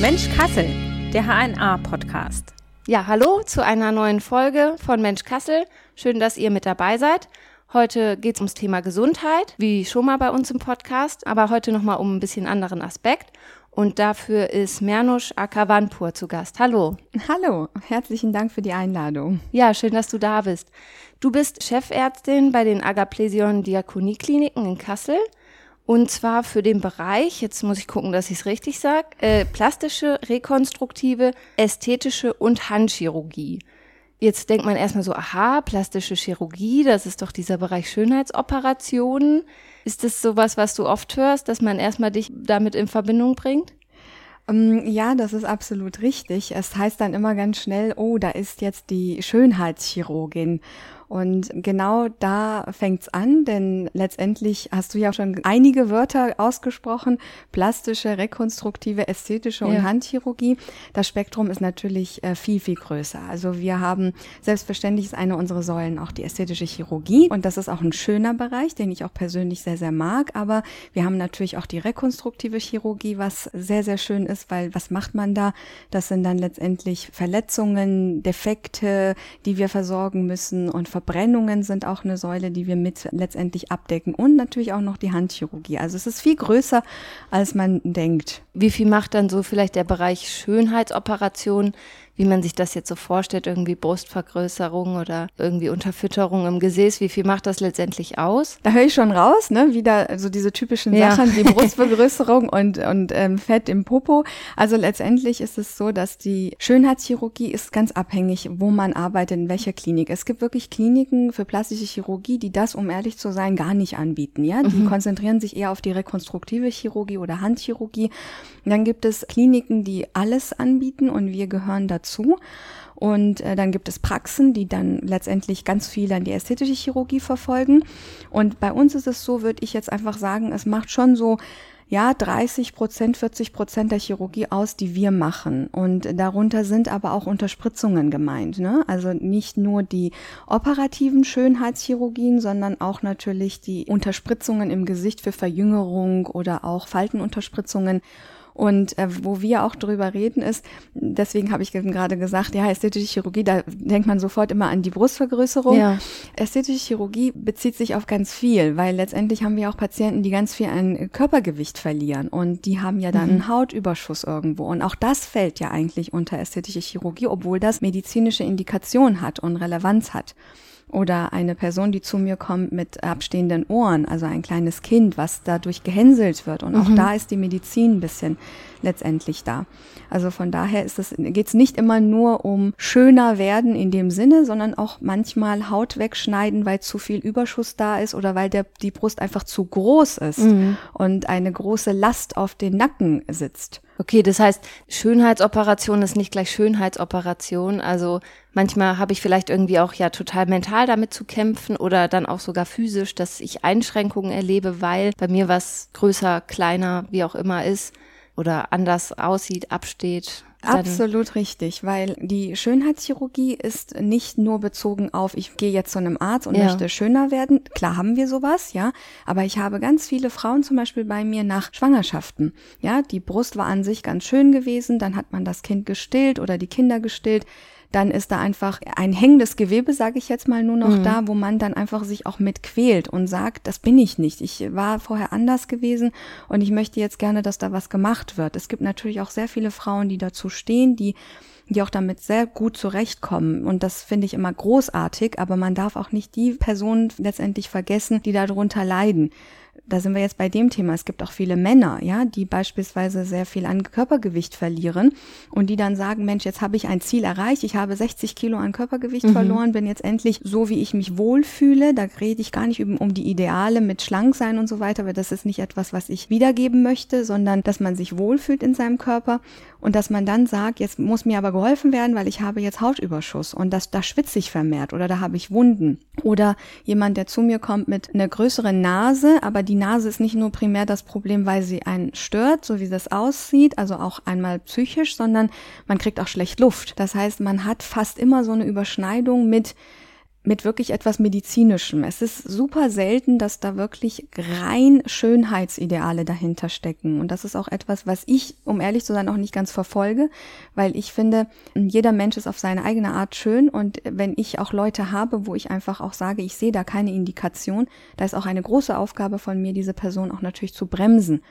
Mensch Kassel, der HNA-Podcast. Ja, hallo zu einer neuen Folge von Mensch Kassel. Schön, dass ihr mit dabei seid. Heute geht es ums Thema Gesundheit, wie schon mal bei uns im Podcast, aber heute nochmal um ein bisschen anderen Aspekt. Und dafür ist Mernush Akavanpur zu Gast. Hallo. Hallo, herzlichen Dank für die Einladung. Ja, schön, dass du da bist. Du bist Chefärztin bei den Agaplesion Diakoniekliniken in Kassel. Und zwar für den Bereich, jetzt muss ich gucken, dass ich es richtig sage, äh, plastische, rekonstruktive, ästhetische und Handchirurgie. Jetzt denkt man erstmal so, aha, plastische Chirurgie, das ist doch dieser Bereich Schönheitsoperationen. Ist das sowas, was du oft hörst, dass man erstmal dich damit in Verbindung bringt? Ähm, ja, das ist absolut richtig. Es heißt dann immer ganz schnell, oh, da ist jetzt die Schönheitschirurgin. Und genau da fängt's an, denn letztendlich hast du ja schon einige Wörter ausgesprochen, plastische, rekonstruktive, ästhetische und ja. Handchirurgie. Das Spektrum ist natürlich äh, viel, viel größer. Also wir haben, selbstverständlich ist eine unserer Säulen auch die ästhetische Chirurgie und das ist auch ein schöner Bereich, den ich auch persönlich sehr, sehr mag. Aber wir haben natürlich auch die rekonstruktive Chirurgie, was sehr, sehr schön ist, weil was macht man da? Das sind dann letztendlich Verletzungen, Defekte, die wir versorgen müssen und Verbrennungen sind auch eine Säule, die wir mit letztendlich abdecken und natürlich auch noch die Handchirurgie. Also es ist viel größer, als man denkt. Wie viel macht dann so vielleicht der Bereich Schönheitsoperation? Wie man sich das jetzt so vorstellt, irgendwie Brustvergrößerung oder irgendwie Unterfütterung im Gesäß, wie viel macht das letztendlich aus? Da höre ich schon raus, ne? Wieder so diese typischen ja. Sachen wie Brustvergrößerung und, und ähm, Fett im Popo. Also letztendlich ist es so, dass die Schönheitschirurgie ist ganz abhängig, wo man arbeitet, in welcher Klinik. Es gibt wirklich Kliniken für plastische Chirurgie, die das, um ehrlich zu sein, gar nicht anbieten. Ja, die mhm. konzentrieren sich eher auf die rekonstruktive Chirurgie oder Handchirurgie. Dann gibt es Kliniken, die alles anbieten und wir gehören dazu dazu. Und äh, dann gibt es Praxen, die dann letztendlich ganz viel an die ästhetische Chirurgie verfolgen. Und bei uns ist es so, würde ich jetzt einfach sagen, es macht schon so ja, 30 Prozent, 40 Prozent der Chirurgie aus, die wir machen. Und darunter sind aber auch Unterspritzungen gemeint. Ne? Also nicht nur die operativen Schönheitschirurgien, sondern auch natürlich die Unterspritzungen im Gesicht für Verjüngerung oder auch Faltenunterspritzungen. Und äh, wo wir auch drüber reden ist, deswegen habe ich gerade gesagt, ja, ästhetische Chirurgie, da denkt man sofort immer an die Brustvergrößerung. Ja. Ästhetische Chirurgie bezieht sich auf ganz viel, weil letztendlich haben wir auch Patienten, die ganz viel an Körpergewicht verlieren und die haben ja dann mhm. einen Hautüberschuss irgendwo. Und auch das fällt ja eigentlich unter ästhetische Chirurgie, obwohl das medizinische Indikation hat und Relevanz hat. Oder eine Person, die zu mir kommt mit abstehenden Ohren, also ein kleines Kind, was dadurch gehänselt wird. Und auch mhm. da ist die Medizin ein bisschen letztendlich da. Also von daher ist es, geht es nicht immer nur um schöner werden in dem Sinne, sondern auch manchmal Haut wegschneiden, weil zu viel Überschuss da ist oder weil der, die Brust einfach zu groß ist mhm. und eine große Last auf den Nacken sitzt. Okay, das heißt, Schönheitsoperation ist nicht gleich Schönheitsoperation. Also manchmal habe ich vielleicht irgendwie auch ja total mental damit zu kämpfen oder dann auch sogar physisch, dass ich Einschränkungen erlebe, weil bei mir was größer, kleiner, wie auch immer ist oder anders aussieht, absteht. Absolut richtig, weil die Schönheitschirurgie ist nicht nur bezogen auf, ich gehe jetzt zu einem Arzt und ja. möchte schöner werden. Klar haben wir sowas, ja, aber ich habe ganz viele Frauen zum Beispiel bei mir nach Schwangerschaften. Ja, die Brust war an sich ganz schön gewesen, dann hat man das Kind gestillt oder die Kinder gestillt dann ist da einfach ein hängendes Gewebe, sage ich jetzt mal nur noch mhm. da, wo man dann einfach sich auch mit quält und sagt, das bin ich nicht. Ich war vorher anders gewesen und ich möchte jetzt gerne, dass da was gemacht wird. Es gibt natürlich auch sehr viele Frauen, die dazu stehen, die die auch damit sehr gut zurechtkommen. Und das finde ich immer großartig, aber man darf auch nicht die Personen letztendlich vergessen, die darunter leiden da sind wir jetzt bei dem Thema. Es gibt auch viele Männer, ja, die beispielsweise sehr viel an Körpergewicht verlieren und die dann sagen, Mensch, jetzt habe ich ein Ziel erreicht, ich habe 60 Kilo an Körpergewicht mhm. verloren, bin jetzt endlich so, wie ich mich wohlfühle. Da rede ich gar nicht um die Ideale mit schlank sein und so weiter, weil das ist nicht etwas, was ich wiedergeben möchte, sondern dass man sich wohlfühlt in seinem Körper und dass man dann sagt, jetzt muss mir aber geholfen werden, weil ich habe jetzt Hautüberschuss und das, da schwitze ich vermehrt oder da habe ich Wunden. Oder jemand, der zu mir kommt mit einer größeren Nase, aber die Nase ist nicht nur primär das Problem, weil sie einen stört, so wie das aussieht, also auch einmal psychisch, sondern man kriegt auch schlecht Luft. Das heißt, man hat fast immer so eine Überschneidung mit mit wirklich etwas Medizinischem. Es ist super selten, dass da wirklich rein Schönheitsideale dahinter stecken. Und das ist auch etwas, was ich, um ehrlich zu sein, auch nicht ganz verfolge, weil ich finde, jeder Mensch ist auf seine eigene Art schön. Und wenn ich auch Leute habe, wo ich einfach auch sage, ich sehe da keine Indikation, da ist auch eine große Aufgabe von mir, diese Person auch natürlich zu bremsen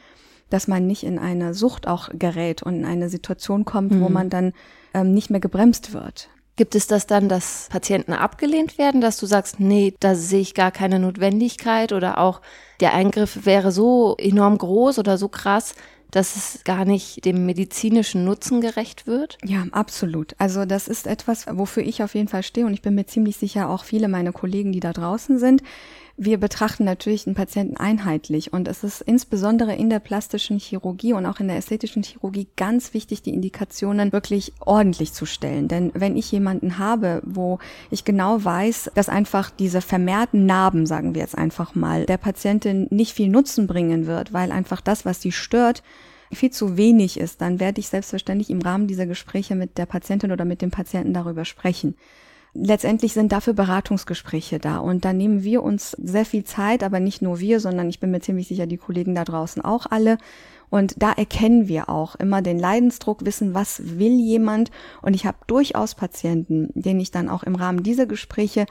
dass man nicht in eine Sucht auch gerät und in eine Situation kommt, mhm. wo man dann ähm, nicht mehr gebremst wird. Gibt es das dann, dass Patienten abgelehnt werden, dass du sagst, nee, da sehe ich gar keine Notwendigkeit oder auch der Eingriff wäre so enorm groß oder so krass, dass es gar nicht dem medizinischen Nutzen gerecht wird? Ja, absolut. Also das ist etwas, wofür ich auf jeden Fall stehe und ich bin mir ziemlich sicher auch viele meiner Kollegen, die da draußen sind wir betrachten natürlich den Patienten einheitlich und es ist insbesondere in der plastischen Chirurgie und auch in der ästhetischen Chirurgie ganz wichtig, die Indikationen wirklich ordentlich zu stellen. Denn wenn ich jemanden habe, wo ich genau weiß, dass einfach diese vermehrten Narben, sagen wir jetzt einfach mal, der Patientin nicht viel Nutzen bringen wird, weil einfach das, was sie stört, viel zu wenig ist, dann werde ich selbstverständlich im Rahmen dieser Gespräche mit der Patientin oder mit dem Patienten darüber sprechen letztendlich sind dafür Beratungsgespräche da. Und da nehmen wir uns sehr viel Zeit, aber nicht nur wir, sondern ich bin mir ziemlich sicher, die Kollegen da draußen auch alle. Und da erkennen wir auch immer den Leidensdruck, wissen, was will jemand. Und ich habe durchaus Patienten, denen ich dann auch im Rahmen dieser Gespräche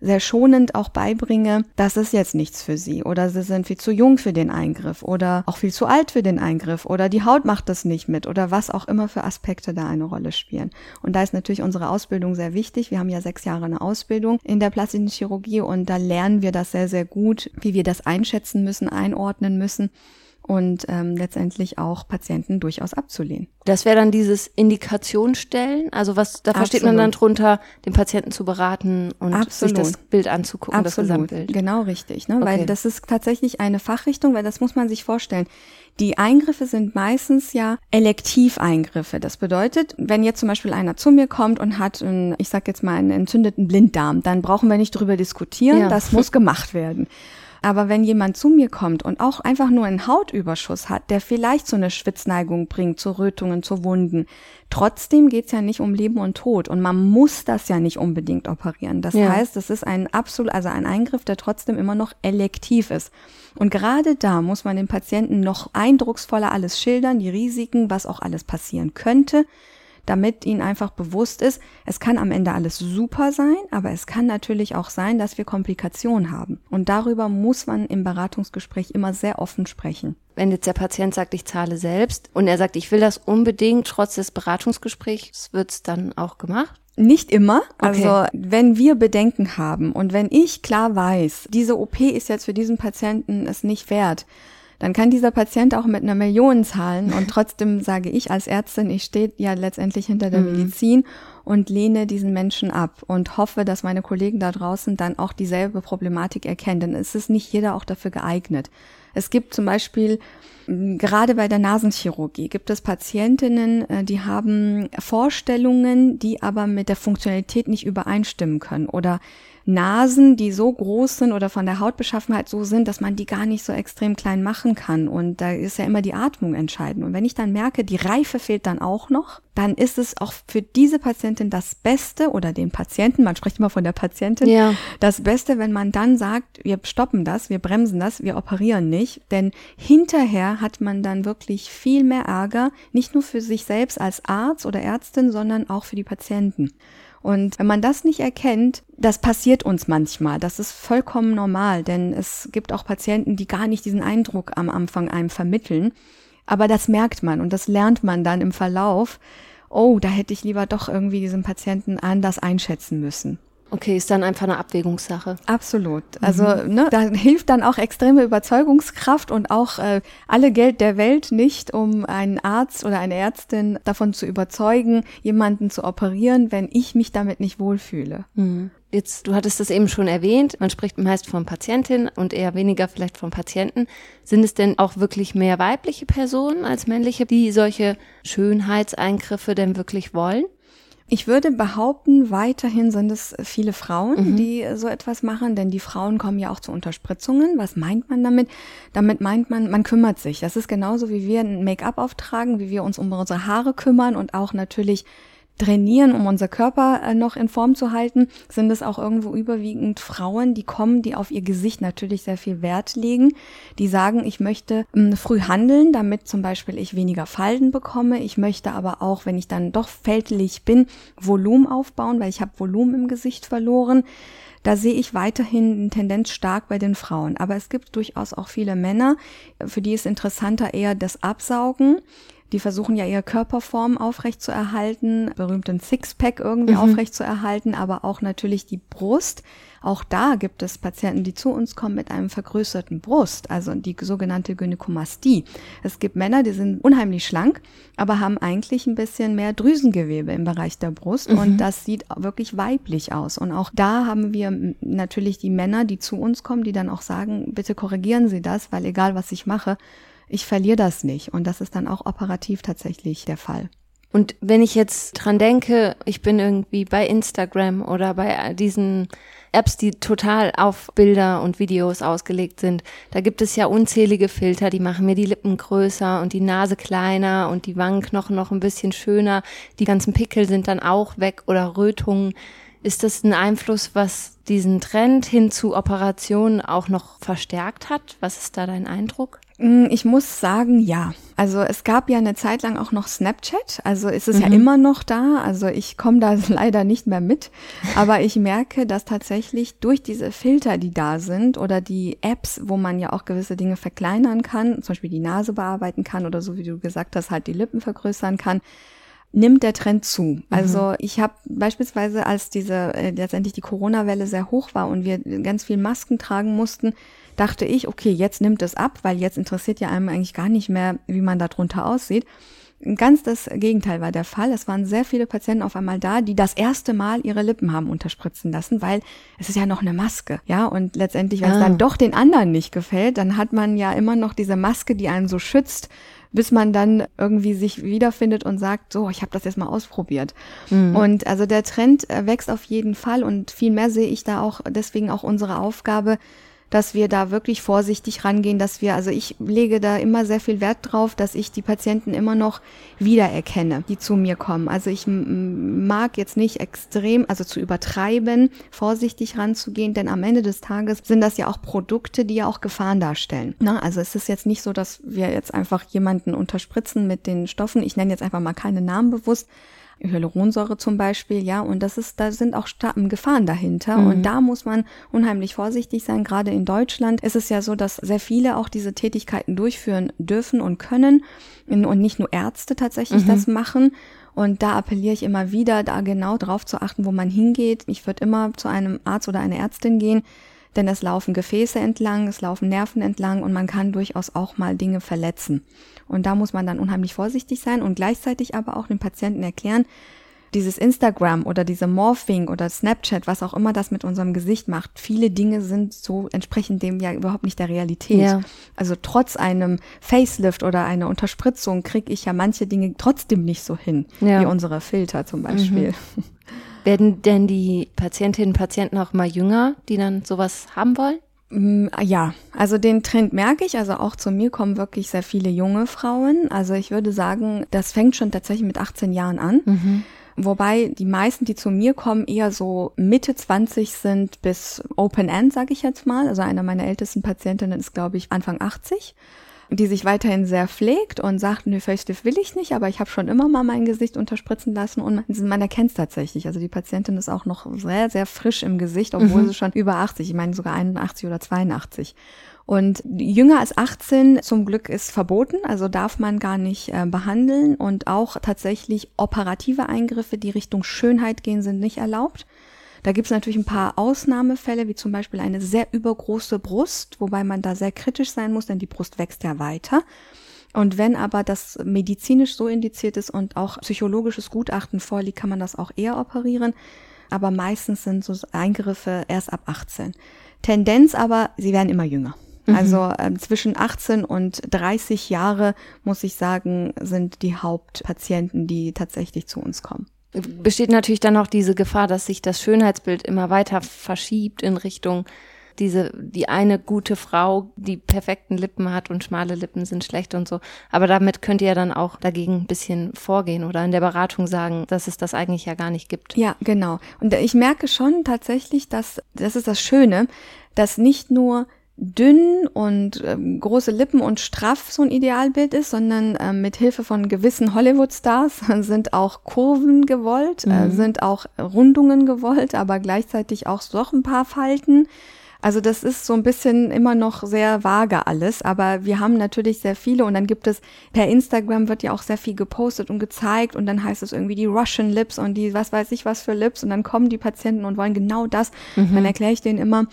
sehr schonend auch beibringe, das ist jetzt nichts für sie oder sie sind viel zu jung für den Eingriff oder auch viel zu alt für den Eingriff oder die Haut macht das nicht mit oder was auch immer für Aspekte da eine Rolle spielen. Und da ist natürlich unsere Ausbildung sehr wichtig. Wir haben ja sechs Jahre eine Ausbildung in der plastischen Chirurgie und da lernen wir das sehr, sehr gut, wie wir das einschätzen müssen, einordnen müssen und ähm, letztendlich auch Patienten durchaus abzulehnen. Das wäre dann dieses Indikationsstellen, also was da versteht man dann drunter, den Patienten zu beraten und Absolut. sich das Bild anzugucken, Absolut. das Gesamtbild. Genau richtig, ne? Okay. weil das ist tatsächlich eine Fachrichtung, weil das muss man sich vorstellen. Die Eingriffe sind meistens ja Elektiveingriffe. Das bedeutet, wenn jetzt zum Beispiel einer zu mir kommt und hat, einen, ich sag jetzt mal, einen entzündeten Blinddarm, dann brauchen wir nicht drüber diskutieren. Ja. Das muss gemacht werden. Aber wenn jemand zu mir kommt und auch einfach nur einen Hautüberschuss hat, der vielleicht so eine Schwitzneigung bringt, zu Rötungen, zu Wunden, trotzdem geht's ja nicht um Leben und Tod und man muss das ja nicht unbedingt operieren. Das ja. heißt, es ist ein absolut, also ein Eingriff, der trotzdem immer noch elektiv ist. Und gerade da muss man den Patienten noch eindrucksvoller alles schildern, die Risiken, was auch alles passieren könnte damit ihnen einfach bewusst ist, es kann am Ende alles super sein, aber es kann natürlich auch sein, dass wir Komplikationen haben. Und darüber muss man im Beratungsgespräch immer sehr offen sprechen. Wenn jetzt der Patient sagt, ich zahle selbst und er sagt, ich will das unbedingt, trotz des Beratungsgesprächs, wird's dann auch gemacht? Nicht immer. Also okay. wenn wir Bedenken haben und wenn ich klar weiß, diese OP ist jetzt für diesen Patienten es nicht wert, dann kann dieser Patient auch mit einer Million zahlen und trotzdem sage ich als Ärztin, ich stehe ja letztendlich hinter der mhm. Medizin und lehne diesen Menschen ab und hoffe, dass meine Kollegen da draußen dann auch dieselbe Problematik erkennen, denn es ist nicht jeder auch dafür geeignet. Es gibt zum Beispiel gerade bei der Nasenchirurgie gibt es Patientinnen, äh, die haben Vorstellungen, die aber mit der Funktionalität nicht übereinstimmen können oder Nasen, die so groß sind oder von der Hautbeschaffenheit so sind, dass man die gar nicht so extrem klein machen kann. Und da ist ja immer die Atmung entscheidend. Und wenn ich dann merke, die Reife fehlt dann auch noch, dann ist es auch für diese Patientin das Beste oder den Patienten, man spricht immer von der Patientin, ja. das Beste, wenn man dann sagt, wir stoppen das, wir bremsen das, wir operieren nicht. Denn hinterher hat man dann wirklich viel mehr Ärger, nicht nur für sich selbst als Arzt oder Ärztin, sondern auch für die Patienten. Und wenn man das nicht erkennt, das passiert uns manchmal. Das ist vollkommen normal, denn es gibt auch Patienten, die gar nicht diesen Eindruck am Anfang einem vermitteln. Aber das merkt man und das lernt man dann im Verlauf. Oh, da hätte ich lieber doch irgendwie diesen Patienten anders einschätzen müssen. Okay, ist dann einfach eine Abwägungssache. Absolut. Also mhm. ne, da hilft dann auch extreme Überzeugungskraft und auch äh, alle Geld der Welt nicht, um einen Arzt oder eine Ärztin davon zu überzeugen, jemanden zu operieren, wenn ich mich damit nicht wohlfühle. Mhm. Jetzt, du hattest das eben schon erwähnt, man spricht meist von Patientin und eher weniger vielleicht von Patienten. Sind es denn auch wirklich mehr weibliche Personen als männliche, die solche Schönheitseingriffe denn wirklich wollen? Ich würde behaupten, weiterhin sind es viele Frauen, mhm. die so etwas machen, denn die Frauen kommen ja auch zu Unterspritzungen. Was meint man damit? Damit meint man, man kümmert sich. Das ist genauso wie wir ein Make-up auftragen, wie wir uns um unsere Haare kümmern und auch natürlich trainieren, um unser Körper äh, noch in Form zu halten, sind es auch irgendwo überwiegend Frauen, die kommen, die auf ihr Gesicht natürlich sehr viel Wert legen, die sagen, ich möchte ähm, früh handeln, damit zum Beispiel ich weniger Falten bekomme. Ich möchte aber auch, wenn ich dann doch fältlich bin, Volumen aufbauen, weil ich habe Volumen im Gesicht verloren. Da sehe ich weiterhin eine Tendenz stark bei den Frauen. Aber es gibt durchaus auch viele Männer, für die ist interessanter eher das Absaugen. Die versuchen ja ihre Körperform aufrecht zu erhalten, berühmten Sixpack irgendwie mhm. aufrecht zu erhalten, aber auch natürlich die Brust. Auch da gibt es Patienten, die zu uns kommen mit einem vergrößerten Brust, also die sogenannte Gynäkomastie. Es gibt Männer, die sind unheimlich schlank, aber haben eigentlich ein bisschen mehr Drüsengewebe im Bereich der Brust mhm. und das sieht wirklich weiblich aus. Und auch da haben wir natürlich die Männer, die zu uns kommen, die dann auch sagen, bitte korrigieren Sie das, weil egal was ich mache, ich verliere das nicht. Und das ist dann auch operativ tatsächlich der Fall. Und wenn ich jetzt dran denke, ich bin irgendwie bei Instagram oder bei diesen Apps, die total auf Bilder und Videos ausgelegt sind, da gibt es ja unzählige Filter, die machen mir die Lippen größer und die Nase kleiner und die Wangenknochen noch ein bisschen schöner. Die ganzen Pickel sind dann auch weg oder Rötungen. Ist das ein Einfluss, was diesen Trend hin zu Operationen auch noch verstärkt hat? Was ist da dein Eindruck? Mm, ich muss sagen, ja. Also es gab ja eine Zeit lang auch noch Snapchat. Also ist es mhm. ja immer noch da. Also ich komme da leider nicht mehr mit. Aber ich merke, dass tatsächlich durch diese Filter, die da sind oder die Apps, wo man ja auch gewisse Dinge verkleinern kann, zum Beispiel die Nase bearbeiten kann oder so wie du gesagt hast, halt die Lippen vergrößern kann, nimmt der Trend zu. Mhm. Also ich habe beispielsweise, als diese äh, letztendlich die Corona-Welle sehr hoch war und wir ganz viel Masken tragen mussten, dachte ich, okay, jetzt nimmt es ab, weil jetzt interessiert ja einem eigentlich gar nicht mehr, wie man da drunter aussieht. Ganz das Gegenteil war der Fall. Es waren sehr viele Patienten auf einmal da, die das erste Mal ihre Lippen haben unterspritzen lassen, weil es ist ja noch eine Maske, ja. Und letztendlich, wenn ah. es dann doch den anderen nicht gefällt, dann hat man ja immer noch diese Maske, die einen so schützt, bis man dann irgendwie sich wiederfindet und sagt, so, ich habe das jetzt mal ausprobiert. Mhm. Und also der Trend äh, wächst auf jeden Fall und viel mehr sehe ich da auch deswegen auch unsere Aufgabe, dass wir da wirklich vorsichtig rangehen, dass wir, also ich lege da immer sehr viel Wert drauf, dass ich die Patienten immer noch wiedererkenne, die zu mir kommen. Also ich mag jetzt nicht extrem, also zu übertreiben, vorsichtig ranzugehen, denn am Ende des Tages sind das ja auch Produkte, die ja auch Gefahren darstellen. Na, also es ist jetzt nicht so, dass wir jetzt einfach jemanden unterspritzen mit den Stoffen. Ich nenne jetzt einfach mal keine Namen bewusst, Hyaluronsäure zum Beispiel, ja, und das ist, da sind auch Gefahren dahinter. Mhm. Und da muss man unheimlich vorsichtig sein. Gerade in Deutschland ist es ja so, dass sehr viele auch diese Tätigkeiten durchführen dürfen und können und nicht nur Ärzte tatsächlich mhm. das machen. Und da appelliere ich immer wieder, da genau drauf zu achten, wo man hingeht. Ich würde immer zu einem Arzt oder einer Ärztin gehen, denn es laufen Gefäße entlang, es laufen Nerven entlang und man kann durchaus auch mal Dinge verletzen. Und da muss man dann unheimlich vorsichtig sein und gleichzeitig aber auch den Patienten erklären, dieses Instagram oder diese Morphing oder Snapchat, was auch immer das mit unserem Gesicht macht, viele Dinge sind so entsprechend dem ja überhaupt nicht der Realität. Ja. Also trotz einem Facelift oder einer Unterspritzung kriege ich ja manche Dinge trotzdem nicht so hin, ja. wie unsere Filter zum Beispiel. Mhm. Werden denn die Patientinnen und Patienten auch mal jünger, die dann sowas haben wollen? Mm, ja, also den Trend merke ich. Also auch zu mir kommen wirklich sehr viele junge Frauen. Also ich würde sagen, das fängt schon tatsächlich mit 18 Jahren an. Mhm. Wobei die meisten, die zu mir kommen, eher so Mitte 20 sind bis Open End, sage ich jetzt mal. Also einer meiner ältesten Patientinnen ist, glaube ich, Anfang 80 die sich weiterhin sehr pflegt und sagt, nö, Facelift will ich nicht, aber ich habe schon immer mal mein Gesicht unterspritzen lassen und man erkennt es tatsächlich. Also die Patientin ist auch noch sehr, sehr frisch im Gesicht, obwohl mhm. sie schon über 80, ich meine sogar 81 oder 82. Und jünger als 18 zum Glück ist verboten, also darf man gar nicht äh, behandeln und auch tatsächlich operative Eingriffe, die Richtung Schönheit gehen, sind nicht erlaubt. Da gibt es natürlich ein paar Ausnahmefälle, wie zum Beispiel eine sehr übergroße Brust, wobei man da sehr kritisch sein muss, denn die Brust wächst ja weiter. Und wenn aber das medizinisch so indiziert ist und auch psychologisches Gutachten vorliegt, kann man das auch eher operieren. Aber meistens sind so Eingriffe erst ab 18. Tendenz aber, sie werden immer jünger. Mhm. Also äh, zwischen 18 und 30 Jahre, muss ich sagen, sind die Hauptpatienten, die tatsächlich zu uns kommen besteht natürlich dann auch diese Gefahr, dass sich das Schönheitsbild immer weiter verschiebt in Richtung diese, die eine gute Frau, die perfekten Lippen hat und schmale Lippen sind schlecht und so. Aber damit könnt ihr dann auch dagegen ein bisschen vorgehen oder in der Beratung sagen, dass es das eigentlich ja gar nicht gibt. Ja, genau. Und ich merke schon tatsächlich, dass, das ist das Schöne, dass nicht nur dünn und ähm, große Lippen und straff so ein Idealbild ist, sondern ähm, mit Hilfe von gewissen Hollywood-Stars sind auch Kurven gewollt, äh, mhm. äh, sind auch Rundungen gewollt, aber gleichzeitig auch doch ein paar Falten. Also das ist so ein bisschen immer noch sehr vage alles, aber wir haben natürlich sehr viele und dann gibt es per Instagram wird ja auch sehr viel gepostet und gezeigt und dann heißt es irgendwie die Russian Lips und die was weiß ich was für Lips und dann kommen die Patienten und wollen genau das. Mhm. Dann erkläre ich denen immer,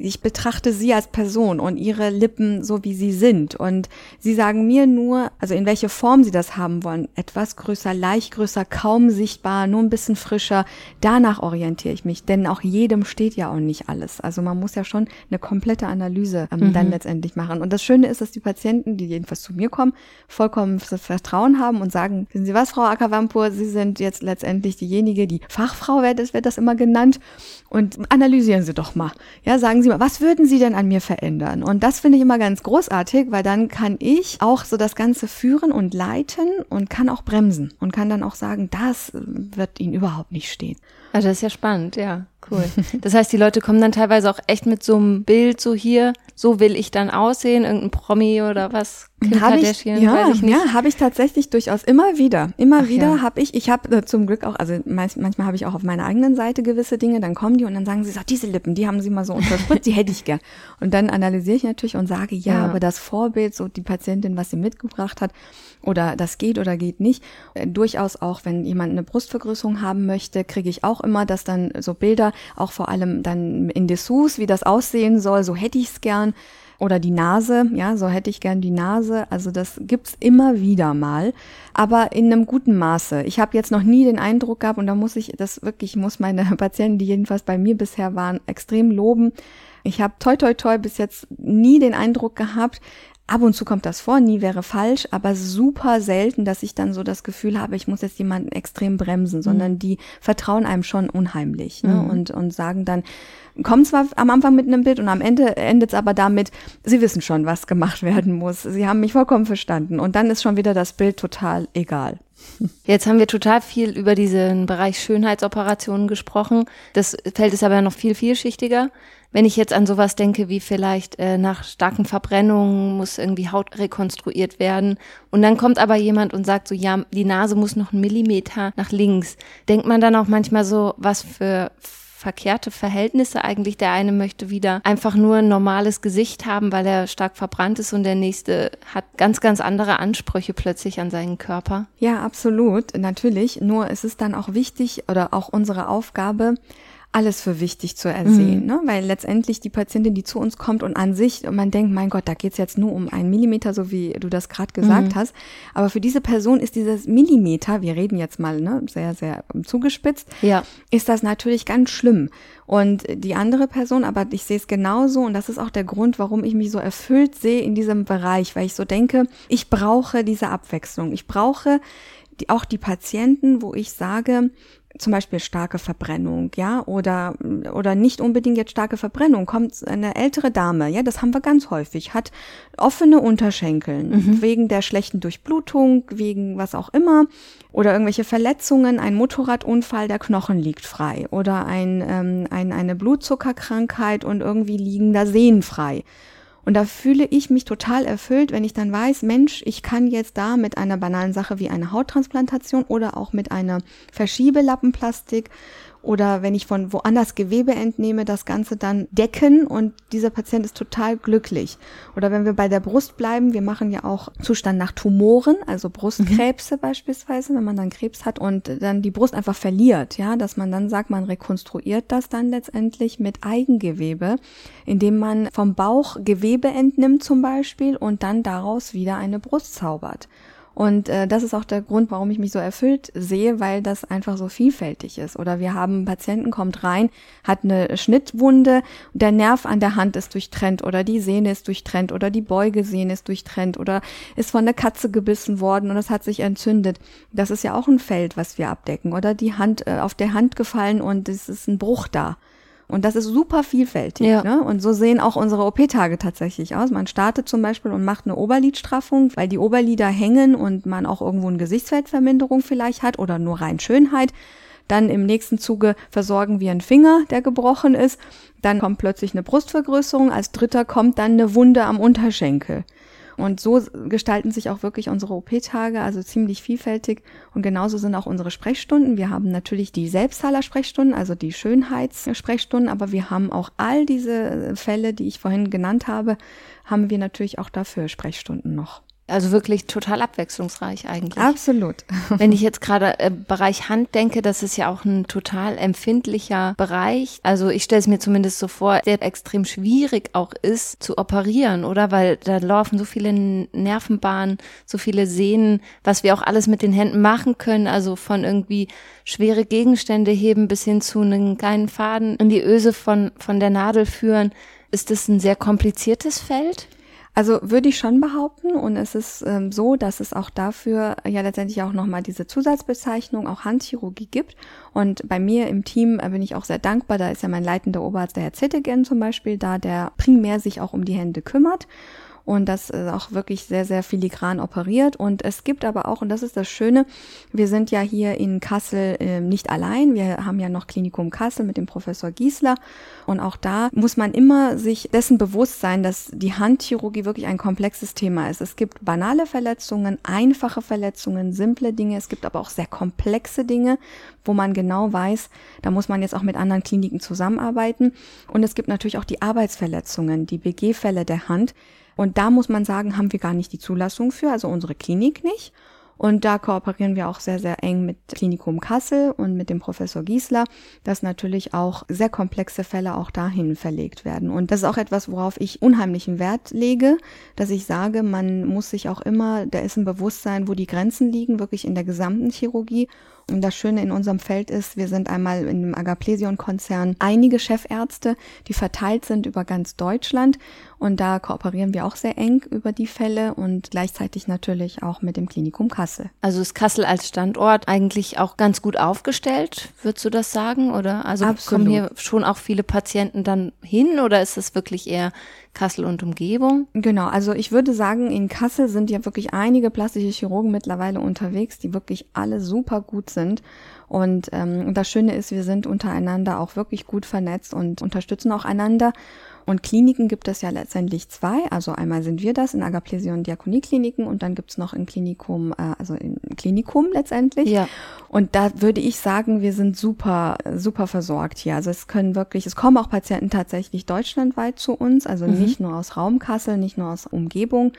ich betrachte sie als Person und ihre Lippen so, wie sie sind. Und sie sagen mir nur, also in welche Form sie das haben wollen. Etwas größer, leicht größer, kaum sichtbar, nur ein bisschen frischer. Danach orientiere ich mich, denn auch jedem steht ja auch nicht alles. Also man muss ja schon eine komplette Analyse ähm, mhm. dann letztendlich machen. Und das Schöne ist, dass die Patienten, die jedenfalls zu mir kommen, vollkommen Vertrauen haben und sagen, wissen Sie was, Frau Ackerwampur, Sie sind jetzt letztendlich diejenige, die Fachfrau wird, wird das immer genannt. Und analysieren Sie doch mal. Ja, sagen Sie mal, was würden Sie denn an mir verändern? Und das finde ich immer ganz großartig, weil dann kann ich auch so das Ganze führen und leiten und kann auch bremsen und kann dann auch sagen, das wird Ihnen überhaupt nicht stehen. Also das ist ja spannend, ja. Cool. Das heißt, die Leute kommen dann teilweise auch echt mit so einem Bild so hier, so will ich dann aussehen, irgendein Promi oder was? Kim hab ich, ja, ich ja, habe ich tatsächlich durchaus immer wieder. Immer Ach, wieder ja. habe ich, ich habe äh, zum Glück auch, also meist, manchmal habe ich auch auf meiner eigenen Seite gewisse Dinge, dann kommen die und dann sagen sie, so, diese Lippen, die haben sie mal so unterspritzt, die hätte ich gern. Und dann analysiere ich natürlich und sage, ja, ja, aber das Vorbild, so die Patientin, was sie mitgebracht hat, oder das geht oder geht nicht. Äh, durchaus auch, wenn jemand eine Brustvergrößerung haben möchte, kriege ich auch immer, dass dann so Bilder, auch vor allem dann in Dessous, wie das aussehen soll, so hätte ich es gern oder die Nase, ja, so hätte ich gern die Nase. Also das gibt's immer wieder mal, aber in einem guten Maße. Ich habe jetzt noch nie den Eindruck gehabt und da muss ich das wirklich, ich muss meine Patienten, die jedenfalls bei mir bisher waren, extrem loben. Ich habe toi toi toi bis jetzt nie den Eindruck gehabt, Ab und zu kommt das vor, nie wäre falsch, aber super selten, dass ich dann so das Gefühl habe, ich muss jetzt jemanden extrem bremsen, sondern mhm. die vertrauen einem schon unheimlich ne? Mhm. und, und sagen dann, kommen zwar am Anfang mit einem Bild und am Ende endet es aber damit, sie wissen schon, was gemacht werden muss. Sie haben mich vollkommen verstanden und dann ist schon wieder das Bild total egal. Jetzt haben wir total viel über diesen Bereich Schönheitsoperationen gesprochen. Das Feld ist aber noch viel vielschichtiger. Wenn ich jetzt an sowas denke, wie vielleicht äh, nach starken Verbrennungen muss irgendwie Haut rekonstruiert werden und dann kommt aber jemand und sagt so, ja, die Nase muss noch einen Millimeter nach links. Denkt man dann auch manchmal so, was für verkehrte Verhältnisse eigentlich. Der eine möchte wieder einfach nur ein normales Gesicht haben, weil er stark verbrannt ist und der nächste hat ganz, ganz andere Ansprüche plötzlich an seinen Körper. Ja, absolut, natürlich. Nur es ist dann auch wichtig oder auch unsere Aufgabe, alles für wichtig zu ersehen, mhm. ne? weil letztendlich die Patientin, die zu uns kommt und an sich, und man denkt, mein Gott, da geht's jetzt nur um einen Millimeter, so wie du das gerade gesagt mhm. hast, aber für diese Person ist dieses Millimeter, wir reden jetzt mal ne, sehr, sehr zugespitzt, ja. ist das natürlich ganz schlimm. Und die andere Person, aber ich sehe es genauso und das ist auch der Grund, warum ich mich so erfüllt sehe in diesem Bereich, weil ich so denke, ich brauche diese Abwechslung. Ich brauche die, auch die Patienten, wo ich sage, zum Beispiel starke Verbrennung, ja, oder, oder nicht unbedingt jetzt starke Verbrennung, kommt eine ältere Dame, ja, das haben wir ganz häufig, hat offene Unterschenkeln, mhm. wegen der schlechten Durchblutung, wegen was auch immer, oder irgendwelche Verletzungen, ein Motorradunfall, der Knochen liegt frei, oder ein, ähm, ein, eine Blutzuckerkrankheit und irgendwie liegen da Sehnen frei. Und da fühle ich mich total erfüllt, wenn ich dann weiß, Mensch, ich kann jetzt da mit einer banalen Sache wie einer Hauttransplantation oder auch mit einer Verschiebelappenplastik oder wenn ich von woanders Gewebe entnehme, das Ganze dann decken und dieser Patient ist total glücklich. Oder wenn wir bei der Brust bleiben, wir machen ja auch Zustand nach Tumoren, also Brustkrebse mhm. beispielsweise, wenn man dann Krebs hat und dann die Brust einfach verliert, ja, dass man dann sagt, man rekonstruiert das dann letztendlich mit Eigengewebe, indem man vom Bauch Gewebe entnimmt zum Beispiel und dann daraus wieder eine Brust zaubert. Und äh, das ist auch der Grund, warum ich mich so erfüllt sehe, weil das einfach so vielfältig ist. Oder wir haben einen Patienten kommt rein, hat eine Schnittwunde, der Nerv an der Hand ist durchtrennt oder die Sehne ist durchtrennt oder die Beugesehne ist durchtrennt oder ist von der Katze gebissen worden und es hat sich entzündet. Das ist ja auch ein Feld, was wir abdecken. Oder die Hand äh, auf der Hand gefallen und es ist ein Bruch da. Und das ist super vielfältig. Ja. Ne? Und so sehen auch unsere OP-Tage tatsächlich aus. Man startet zum Beispiel und macht eine Oberlidstraffung, weil die Oberlider hängen und man auch irgendwo eine Gesichtsfeldverminderung vielleicht hat oder nur rein Schönheit. Dann im nächsten Zuge versorgen wir einen Finger, der gebrochen ist. Dann kommt plötzlich eine Brustvergrößerung. Als dritter kommt dann eine Wunde am Unterschenkel. Und so gestalten sich auch wirklich unsere OP-Tage, also ziemlich vielfältig. Und genauso sind auch unsere Sprechstunden. Wir haben natürlich die Selbstzahler-Sprechstunden, also die Schönheitssprechstunden, aber wir haben auch all diese Fälle, die ich vorhin genannt habe, haben wir natürlich auch dafür Sprechstunden noch. Also wirklich total abwechslungsreich eigentlich. Absolut. Wenn ich jetzt gerade äh, Bereich Hand denke, das ist ja auch ein total empfindlicher Bereich. Also ich stelle es mir zumindest so vor, der extrem schwierig auch ist zu operieren, oder? Weil da laufen so viele Nervenbahnen, so viele Sehnen, was wir auch alles mit den Händen machen können. Also von irgendwie schwere Gegenstände heben bis hin zu einem kleinen Faden in die Öse von, von der Nadel führen. Ist das ein sehr kompliziertes Feld? Also würde ich schon behaupten und es ist ähm, so, dass es auch dafür ja letztendlich auch nochmal diese Zusatzbezeichnung, auch Handchirurgie gibt. Und bei mir im Team äh, bin ich auch sehr dankbar, da ist ja mein leitender Oberarzt, der Herr Zittegen zum Beispiel, da der primär sich auch um die Hände kümmert und das ist auch wirklich sehr, sehr filigran operiert. Und es gibt aber auch, und das ist das Schöne, wir sind ja hier in Kassel äh, nicht allein. Wir haben ja noch Klinikum Kassel mit dem Professor Giesler. Und auch da muss man immer sich dessen bewusst sein, dass die Handchirurgie wirklich ein komplexes Thema ist. Es gibt banale Verletzungen, einfache Verletzungen, simple Dinge. Es gibt aber auch sehr komplexe Dinge, wo man genau weiß, da muss man jetzt auch mit anderen Kliniken zusammenarbeiten. Und es gibt natürlich auch die Arbeitsverletzungen, die BG-Fälle der Hand und da muss man sagen, haben wir gar nicht die Zulassung für, also unsere Klinik nicht. Und da kooperieren wir auch sehr, sehr eng mit Klinikum Kassel und mit dem Professor Giesler, dass natürlich auch sehr komplexe Fälle auch dahin verlegt werden. Und das ist auch etwas, worauf ich unheimlichen Wert lege, dass ich sage, man muss sich auch immer, da ist ein Bewusstsein, wo die Grenzen liegen, wirklich in der gesamten Chirurgie. Und das Schöne in unserem Feld ist, wir sind einmal in dem Agaplesion-Konzern einige Chefärzte, die verteilt sind über ganz Deutschland. Und da kooperieren wir auch sehr eng über die Fälle und gleichzeitig natürlich auch mit dem Klinikum Kassel. Also ist Kassel als Standort eigentlich auch ganz gut aufgestellt, würdest du das sagen? Oder also Absolut. kommen hier schon auch viele Patienten dann hin oder ist es wirklich eher Kassel und Umgebung? Genau, also ich würde sagen, in Kassel sind ja wirklich einige plastische Chirurgen mittlerweile unterwegs, die wirklich alle super gut sind. Und ähm, das Schöne ist, wir sind untereinander auch wirklich gut vernetzt und unterstützen auch einander. Und Kliniken gibt es ja letztendlich zwei. Also einmal sind wir das in Agaplesie und Diakoniekliniken und dann gibt's noch ein Klinikum, äh, also im Klinikum letztendlich. Ja. Und da würde ich sagen, wir sind super, super versorgt hier. Also es können wirklich, es kommen auch Patienten tatsächlich deutschlandweit zu uns, also mhm. nicht nur aus Raum Kassel, nicht nur aus Umgebung,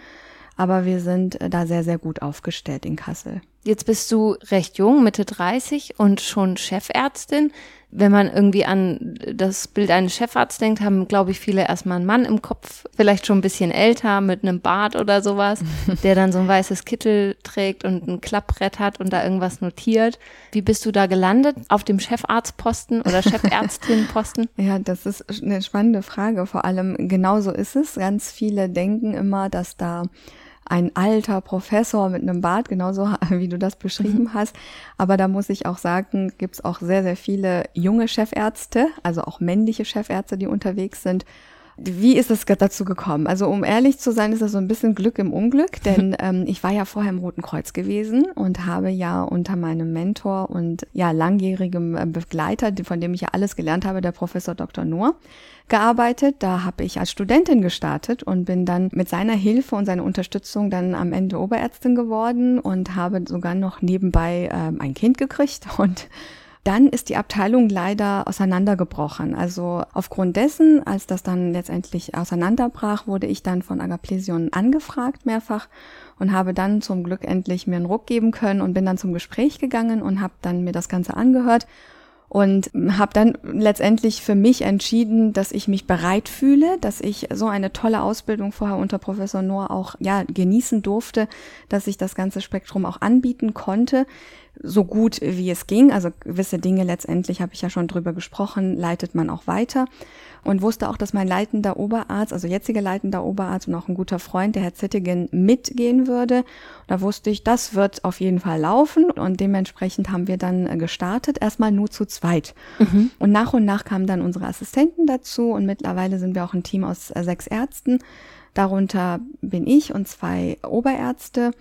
aber wir sind da sehr, sehr gut aufgestellt in Kassel. Jetzt bist du recht jung, Mitte 30 und schon Chefärztin wenn man irgendwie an das Bild eines Chefarztes denkt, haben, glaube ich, viele erstmal einen Mann im Kopf, vielleicht schon ein bisschen älter, mit einem Bart oder sowas, der dann so ein weißes Kittel trägt und ein Klappbrett hat und da irgendwas notiert. Wie bist du da gelandet? Auf dem Chefarztposten oder Chefärztinposten? ja, das ist eine spannende Frage. Vor allem genauso ist es. Ganz viele denken immer, dass da ein alter Professor mit einem Bart, genauso wie du das beschrieben mhm. hast. Aber da muss ich auch sagen, gibt es auch sehr, sehr viele junge Chefärzte, also auch männliche Chefärzte, die unterwegs sind. Wie ist es dazu gekommen? Also um ehrlich zu sein, ist das so ein bisschen Glück im Unglück, denn ähm, ich war ja vorher im Roten Kreuz gewesen und habe ja unter meinem Mentor und ja langjährigem äh, Begleiter, von dem ich ja alles gelernt habe, der Professor Dr. Noor, gearbeitet. Da habe ich als Studentin gestartet und bin dann mit seiner Hilfe und seiner Unterstützung dann am Ende Oberärztin geworden und habe sogar noch nebenbei ähm, ein Kind gekriegt und dann ist die Abteilung leider auseinandergebrochen. Also aufgrund dessen, als das dann letztendlich auseinanderbrach, wurde ich dann von Agaplesion angefragt mehrfach und habe dann zum Glück endlich mir einen Ruck geben können und bin dann zum Gespräch gegangen und habe dann mir das Ganze angehört und habe dann letztendlich für mich entschieden, dass ich mich bereit fühle, dass ich so eine tolle Ausbildung vorher unter Professor Noor auch ja genießen durfte, dass ich das ganze Spektrum auch anbieten konnte. So gut wie es ging. Also gewisse Dinge letztendlich habe ich ja schon drüber gesprochen, leitet man auch weiter. Und wusste auch, dass mein leitender Oberarzt, also jetziger leitender Oberarzt und auch ein guter Freund, der Herr Zittigen, mitgehen würde. Da wusste ich, das wird auf jeden Fall laufen. Und dementsprechend haben wir dann äh, gestartet, erstmal nur zu zweit. Mhm. Und nach und nach kamen dann unsere Assistenten dazu. Und mittlerweile sind wir auch ein Team aus äh, sechs Ärzten. Darunter bin ich und zwei Oberärzte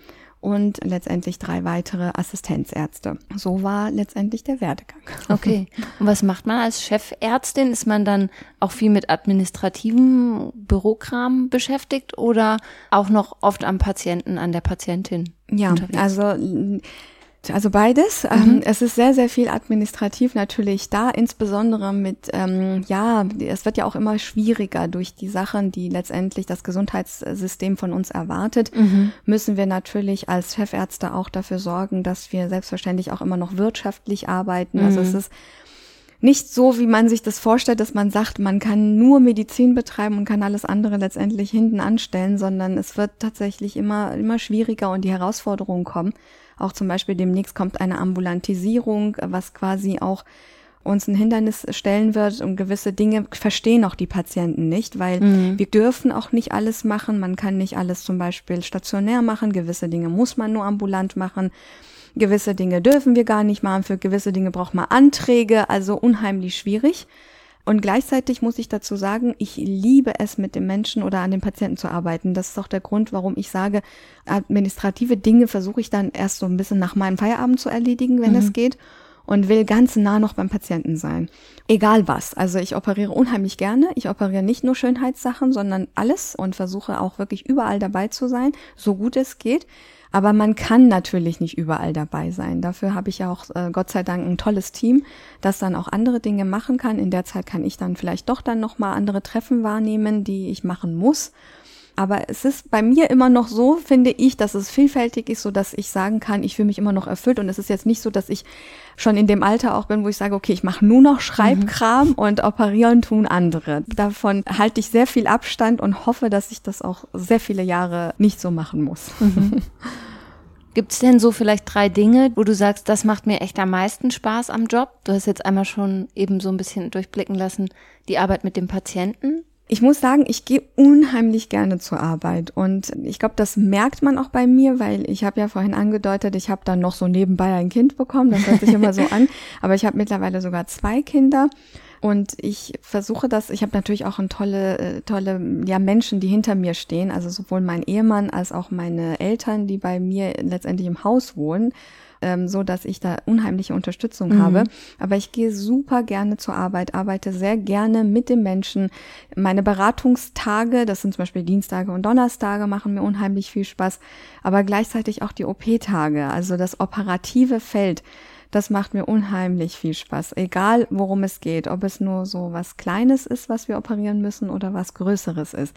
und letztendlich drei weitere Assistenzärzte. So war letztendlich der Werdegang. Okay. Und was macht man als Chefärztin? Ist man dann auch viel mit administrativem Bürokram beschäftigt oder auch noch oft am Patienten, an der Patientin? Ja, unterwegs? also also beides. Ähm, mhm. es ist sehr, sehr viel administrativ natürlich da, insbesondere mit, ähm, ja, es wird ja auch immer schwieriger durch die Sachen, die letztendlich das Gesundheitssystem von uns erwartet, mhm. müssen wir natürlich als Chefärzte auch dafür sorgen, dass wir selbstverständlich auch immer noch wirtschaftlich arbeiten. Mhm. Also es ist nicht so, wie man sich das vorstellt, dass man sagt, man kann nur Medizin betreiben und kann alles andere letztendlich hinten anstellen, sondern es wird tatsächlich immer, immer schwieriger und die Herausforderungen kommen. Auch zum Beispiel demnächst kommt eine Ambulantisierung, was quasi auch uns ein Hindernis stellen wird und gewisse Dinge verstehen auch die Patienten nicht, weil mhm. wir dürfen auch nicht alles machen. Man kann nicht alles zum Beispiel stationär machen. Gewisse Dinge muss man nur ambulant machen. Gewisse Dinge dürfen wir gar nicht machen. Für gewisse Dinge braucht man Anträge. Also unheimlich schwierig. Und gleichzeitig muss ich dazu sagen, ich liebe es, mit dem Menschen oder an den Patienten zu arbeiten. Das ist auch der Grund, warum ich sage, administrative Dinge versuche ich dann erst so ein bisschen nach meinem Feierabend zu erledigen, wenn mhm. es geht. Und will ganz nah noch beim Patienten sein. Egal was. Also ich operiere unheimlich gerne. Ich operiere nicht nur Schönheitssachen, sondern alles und versuche auch wirklich überall dabei zu sein, so gut es geht. Aber man kann natürlich nicht überall dabei sein. Dafür habe ich ja auch äh, Gott sei Dank ein tolles Team, das dann auch andere Dinge machen kann. In der Zeit kann ich dann vielleicht doch dann noch mal andere Treffen wahrnehmen, die ich machen muss. Aber es ist bei mir immer noch so, finde ich, dass es vielfältig ist, so dass ich sagen kann, ich fühle mich immer noch erfüllt. Und es ist jetzt nicht so, dass ich schon in dem Alter auch bin, wo ich sage, okay, ich mache nur noch Schreibkram mhm. und operieren tun andere. Davon halte ich sehr viel Abstand und hoffe, dass ich das auch sehr viele Jahre nicht so machen muss. Mhm. Gibt es denn so vielleicht drei Dinge, wo du sagst, das macht mir echt am meisten Spaß am Job? Du hast jetzt einmal schon eben so ein bisschen durchblicken lassen, die Arbeit mit dem Patienten. Ich muss sagen, ich gehe unheimlich gerne zur Arbeit und ich glaube, das merkt man auch bei mir, weil ich habe ja vorhin angedeutet, ich habe dann noch so nebenbei ein Kind bekommen, das hört sich immer so an, aber ich habe mittlerweile sogar zwei Kinder und ich versuche das, ich habe natürlich auch ein tolle, äh, tolle ja, Menschen, die hinter mir stehen, also sowohl mein Ehemann als auch meine Eltern, die bei mir letztendlich im Haus wohnen ähm, so dass ich da unheimliche Unterstützung mhm. habe. Aber ich gehe super gerne zur Arbeit, arbeite sehr gerne mit den Menschen. Meine Beratungstage, das sind zum Beispiel Dienstage und Donnerstage, machen mir unheimlich viel Spaß. Aber gleichzeitig auch die OP-Tage, also das operative Feld. Das macht mir unheimlich viel Spaß, egal worum es geht, ob es nur so was Kleines ist, was wir operieren müssen oder was Größeres ist.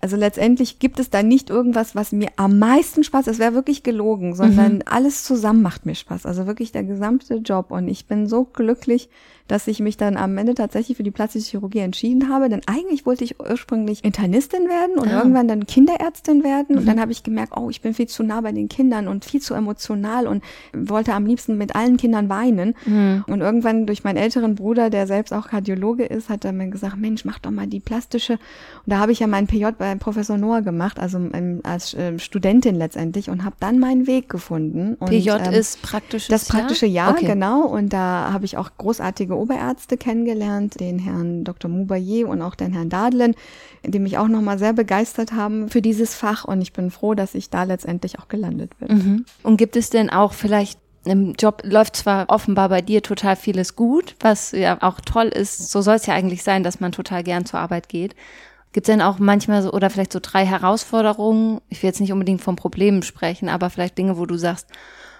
Also letztendlich gibt es da nicht irgendwas, was mir am meisten Spaß, es wäre wirklich gelogen, sondern mhm. alles zusammen macht mir Spaß. Also wirklich der gesamte Job. Und ich bin so glücklich, dass ich mich dann am Ende tatsächlich für die plastische Chirurgie entschieden habe. Denn eigentlich wollte ich ursprünglich Internistin werden und ja. irgendwann dann Kinderärztin werden. Mhm. Und dann habe ich gemerkt, oh, ich bin viel zu nah bei den Kindern und viel zu emotional und wollte am liebsten mit allen Kindern weinen. Mhm. Und irgendwann durch meinen älteren Bruder, der selbst auch Kardiologe ist, hat er mir gesagt, Mensch, mach doch mal die plastische. Und da habe ich ja meinen PJ bei Professor Noah gemacht, also ähm, als äh, Studentin letztendlich und habe dann meinen Weg gefunden. Und, PJ ähm, ist praktisches Das praktische Jahr, okay. genau. Und da habe ich auch großartige Oberärzte kennengelernt, den Herrn Dr. Moubayer und auch den Herrn Dadlen, die mich auch nochmal sehr begeistert haben für dieses Fach und ich bin froh, dass ich da letztendlich auch gelandet bin. Mhm. Und gibt es denn auch vielleicht im Job läuft zwar offenbar bei dir total vieles gut, was ja auch toll ist. So soll es ja eigentlich sein, dass man total gern zur Arbeit geht. Gibt es denn auch manchmal so oder vielleicht so drei Herausforderungen? Ich will jetzt nicht unbedingt von Problemen sprechen, aber vielleicht Dinge, wo du sagst,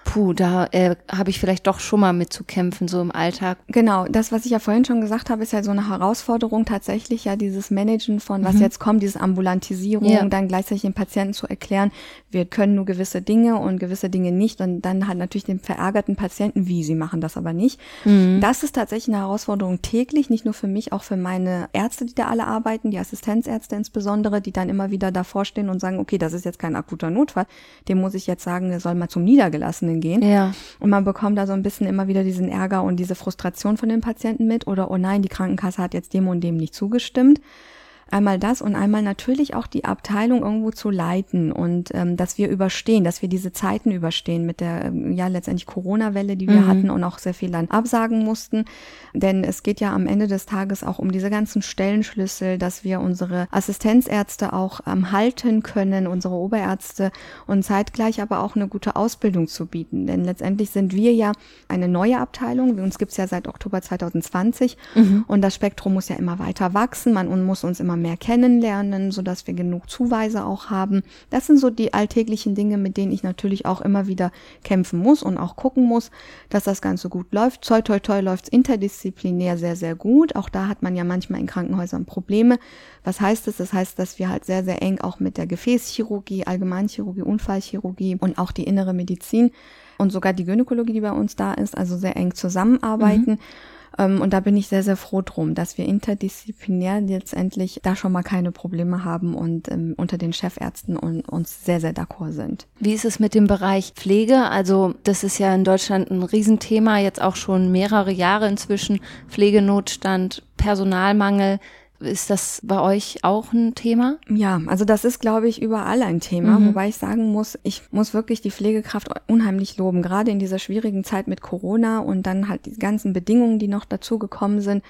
puh, da äh, habe ich vielleicht doch schon mal mit zu kämpfen, so im Alltag. Genau, das, was ich ja vorhin schon gesagt habe, ist ja so eine Herausforderung tatsächlich ja dieses Managen von was mhm. jetzt kommt, diese Ambulantisierung, ja. dann gleichzeitig den Patienten zu erklären, wir können nur gewisse Dinge und gewisse Dinge nicht und dann halt natürlich den verärgerten Patienten, wie sie machen das aber nicht. Mhm. Das ist tatsächlich eine Herausforderung täglich, nicht nur für mich, auch für meine Ärzte, die da alle arbeiten, die Assistenzärzte insbesondere, die dann immer wieder davor stehen und sagen, okay, das ist jetzt kein akuter Notfall, dem muss ich jetzt sagen, der soll mal zum Niedergelassenen Gehen. Ja. Und man bekommt da so ein bisschen immer wieder diesen Ärger und diese Frustration von den Patienten mit oder, oh nein, die Krankenkasse hat jetzt dem und dem nicht zugestimmt. Einmal das und einmal natürlich auch die Abteilung irgendwo zu leiten und ähm, dass wir überstehen, dass wir diese Zeiten überstehen mit der ähm, ja letztendlich Corona-Welle, die wir mhm. hatten und auch sehr viel dann absagen mussten. Denn es geht ja am Ende des Tages auch um diese ganzen Stellenschlüssel, dass wir unsere Assistenzärzte auch ähm, halten können, unsere Oberärzte und zeitgleich aber auch eine gute Ausbildung zu bieten. Denn letztendlich sind wir ja eine neue Abteilung. Uns gibt's ja seit Oktober 2020 mhm. und das Spektrum muss ja immer weiter wachsen. Man muss uns immer mehr kennenlernen, so dass wir genug Zuweise auch haben. Das sind so die alltäglichen Dinge, mit denen ich natürlich auch immer wieder kämpfen muss und auch gucken muss, dass das Ganze gut läuft. Toi, toi, toi läuft's interdisziplinär sehr, sehr gut. Auch da hat man ja manchmal in Krankenhäusern Probleme. Was heißt das? Das heißt, dass wir halt sehr, sehr eng auch mit der Gefäßchirurgie, Allgemeinchirurgie, Unfallchirurgie und auch die innere Medizin und sogar die Gynäkologie, die bei uns da ist, also sehr eng zusammenarbeiten. Mhm. Ähm, und da bin ich sehr, sehr froh drum, dass wir interdisziplinär letztendlich da schon mal keine Probleme haben und ähm, unter den Chefärzten und uns sehr, sehr d'accord sind. Wie ist es mit dem Bereich Pflege? Also das ist ja in Deutschland ein Riesenthema, jetzt auch schon mehrere Jahre inzwischen. Pflegenotstand, Personalmangel. Ist das bei euch auch ein Thema? Ja, also das ist, glaube ich, überall ein Thema, mhm. wobei ich sagen muss, ich muss wirklich die Pflegekraft unheimlich loben, gerade in dieser schwierigen Zeit mit Corona und dann halt die ganzen Bedingungen, die noch dazu gekommen sind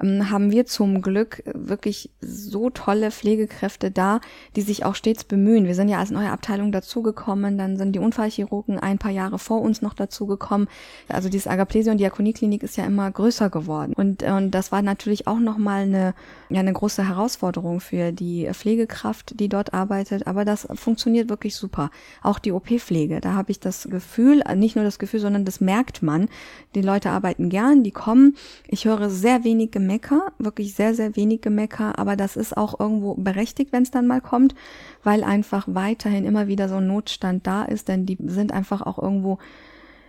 haben wir zum Glück wirklich so tolle Pflegekräfte da, die sich auch stets bemühen. Wir sind ja als neue Abteilung dazugekommen, dann sind die Unfallchirurgen ein paar Jahre vor uns noch dazugekommen. Also dieses Agaplesion Diakonieklinik ist ja immer größer geworden. Und, und das war natürlich auch nochmal eine, ja, eine große Herausforderung für die Pflegekraft, die dort arbeitet. Aber das funktioniert wirklich super. Auch die OP-Pflege, da habe ich das Gefühl, nicht nur das Gefühl, sondern das merkt man. Die Leute arbeiten gern, die kommen. Ich höre sehr wenig Gemecker, wirklich sehr, sehr wenig Gemecker, aber das ist auch irgendwo berechtigt, wenn es dann mal kommt, weil einfach weiterhin immer wieder so ein Notstand da ist, denn die sind einfach auch irgendwo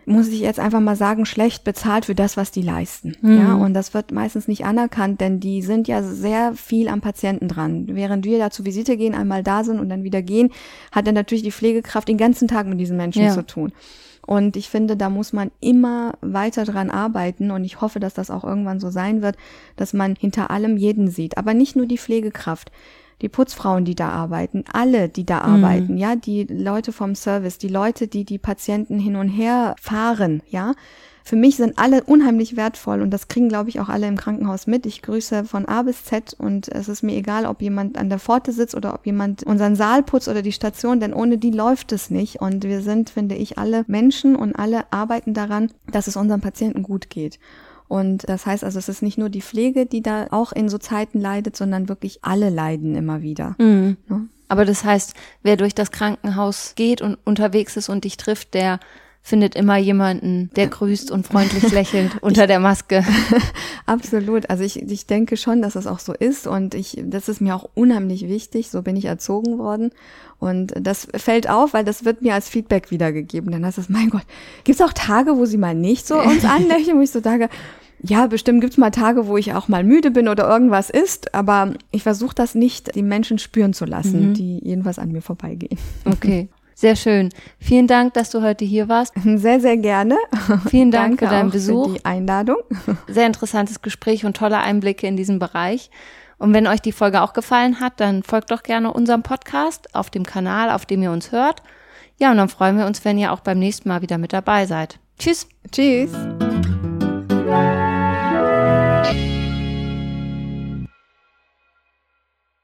muss ich jetzt einfach mal sagen, schlecht bezahlt für das, was die leisten. Mhm. Ja, und das wird meistens nicht anerkannt, denn die sind ja sehr viel am Patienten dran. Während wir da zur Visite gehen, einmal da sind und dann wieder gehen, hat dann natürlich die Pflegekraft den ganzen Tag mit diesen Menschen ja. zu tun. Und ich finde, da muss man immer weiter dran arbeiten und ich hoffe, dass das auch irgendwann so sein wird, dass man hinter allem jeden sieht. Aber nicht nur die Pflegekraft die Putzfrauen, die da arbeiten, alle, die da mhm. arbeiten, ja, die Leute vom Service, die Leute, die die Patienten hin und her fahren, ja, für mich sind alle unheimlich wertvoll und das kriegen, glaube ich, auch alle im Krankenhaus mit. Ich grüße von A bis Z und es ist mir egal, ob jemand an der Pforte sitzt oder ob jemand unseren Saal putzt oder die Station, denn ohne die läuft es nicht. Und wir sind, finde ich, alle Menschen und alle arbeiten daran, dass es unseren Patienten gut geht. Und das heißt also, es ist nicht nur die Pflege, die da auch in so Zeiten leidet, sondern wirklich alle leiden immer wieder. Mhm. Ja? Aber das heißt, wer durch das Krankenhaus geht und unterwegs ist und dich trifft, der findet immer jemanden, der grüßt und freundlich lächelt unter der Maske. Absolut. Also ich, ich denke schon, dass es auch so ist und ich, das ist mir auch unheimlich wichtig. So bin ich erzogen worden. Und das fällt auf, weil das wird mir als Feedback wiedergegeben. Dann heißt es, mein Gott, gibt es auch Tage, wo sie mal nicht so uns anlächeln, wo ich so sage, ja, bestimmt gibt's mal Tage, wo ich auch mal müde bin oder irgendwas ist, aber ich versuche das nicht die Menschen spüren zu lassen, mhm. die jedenfalls an mir vorbeigehen. Okay. Sehr schön. Vielen Dank, dass du heute hier warst. Sehr, sehr gerne. Vielen Dank Danke für deinen Besuch. Für die Einladung. Sehr interessantes Gespräch und tolle Einblicke in diesen Bereich. Und wenn euch die Folge auch gefallen hat, dann folgt doch gerne unserem Podcast auf dem Kanal, auf dem ihr uns hört. Ja, und dann freuen wir uns, wenn ihr auch beim nächsten Mal wieder mit dabei seid. Tschüss. Tschüss.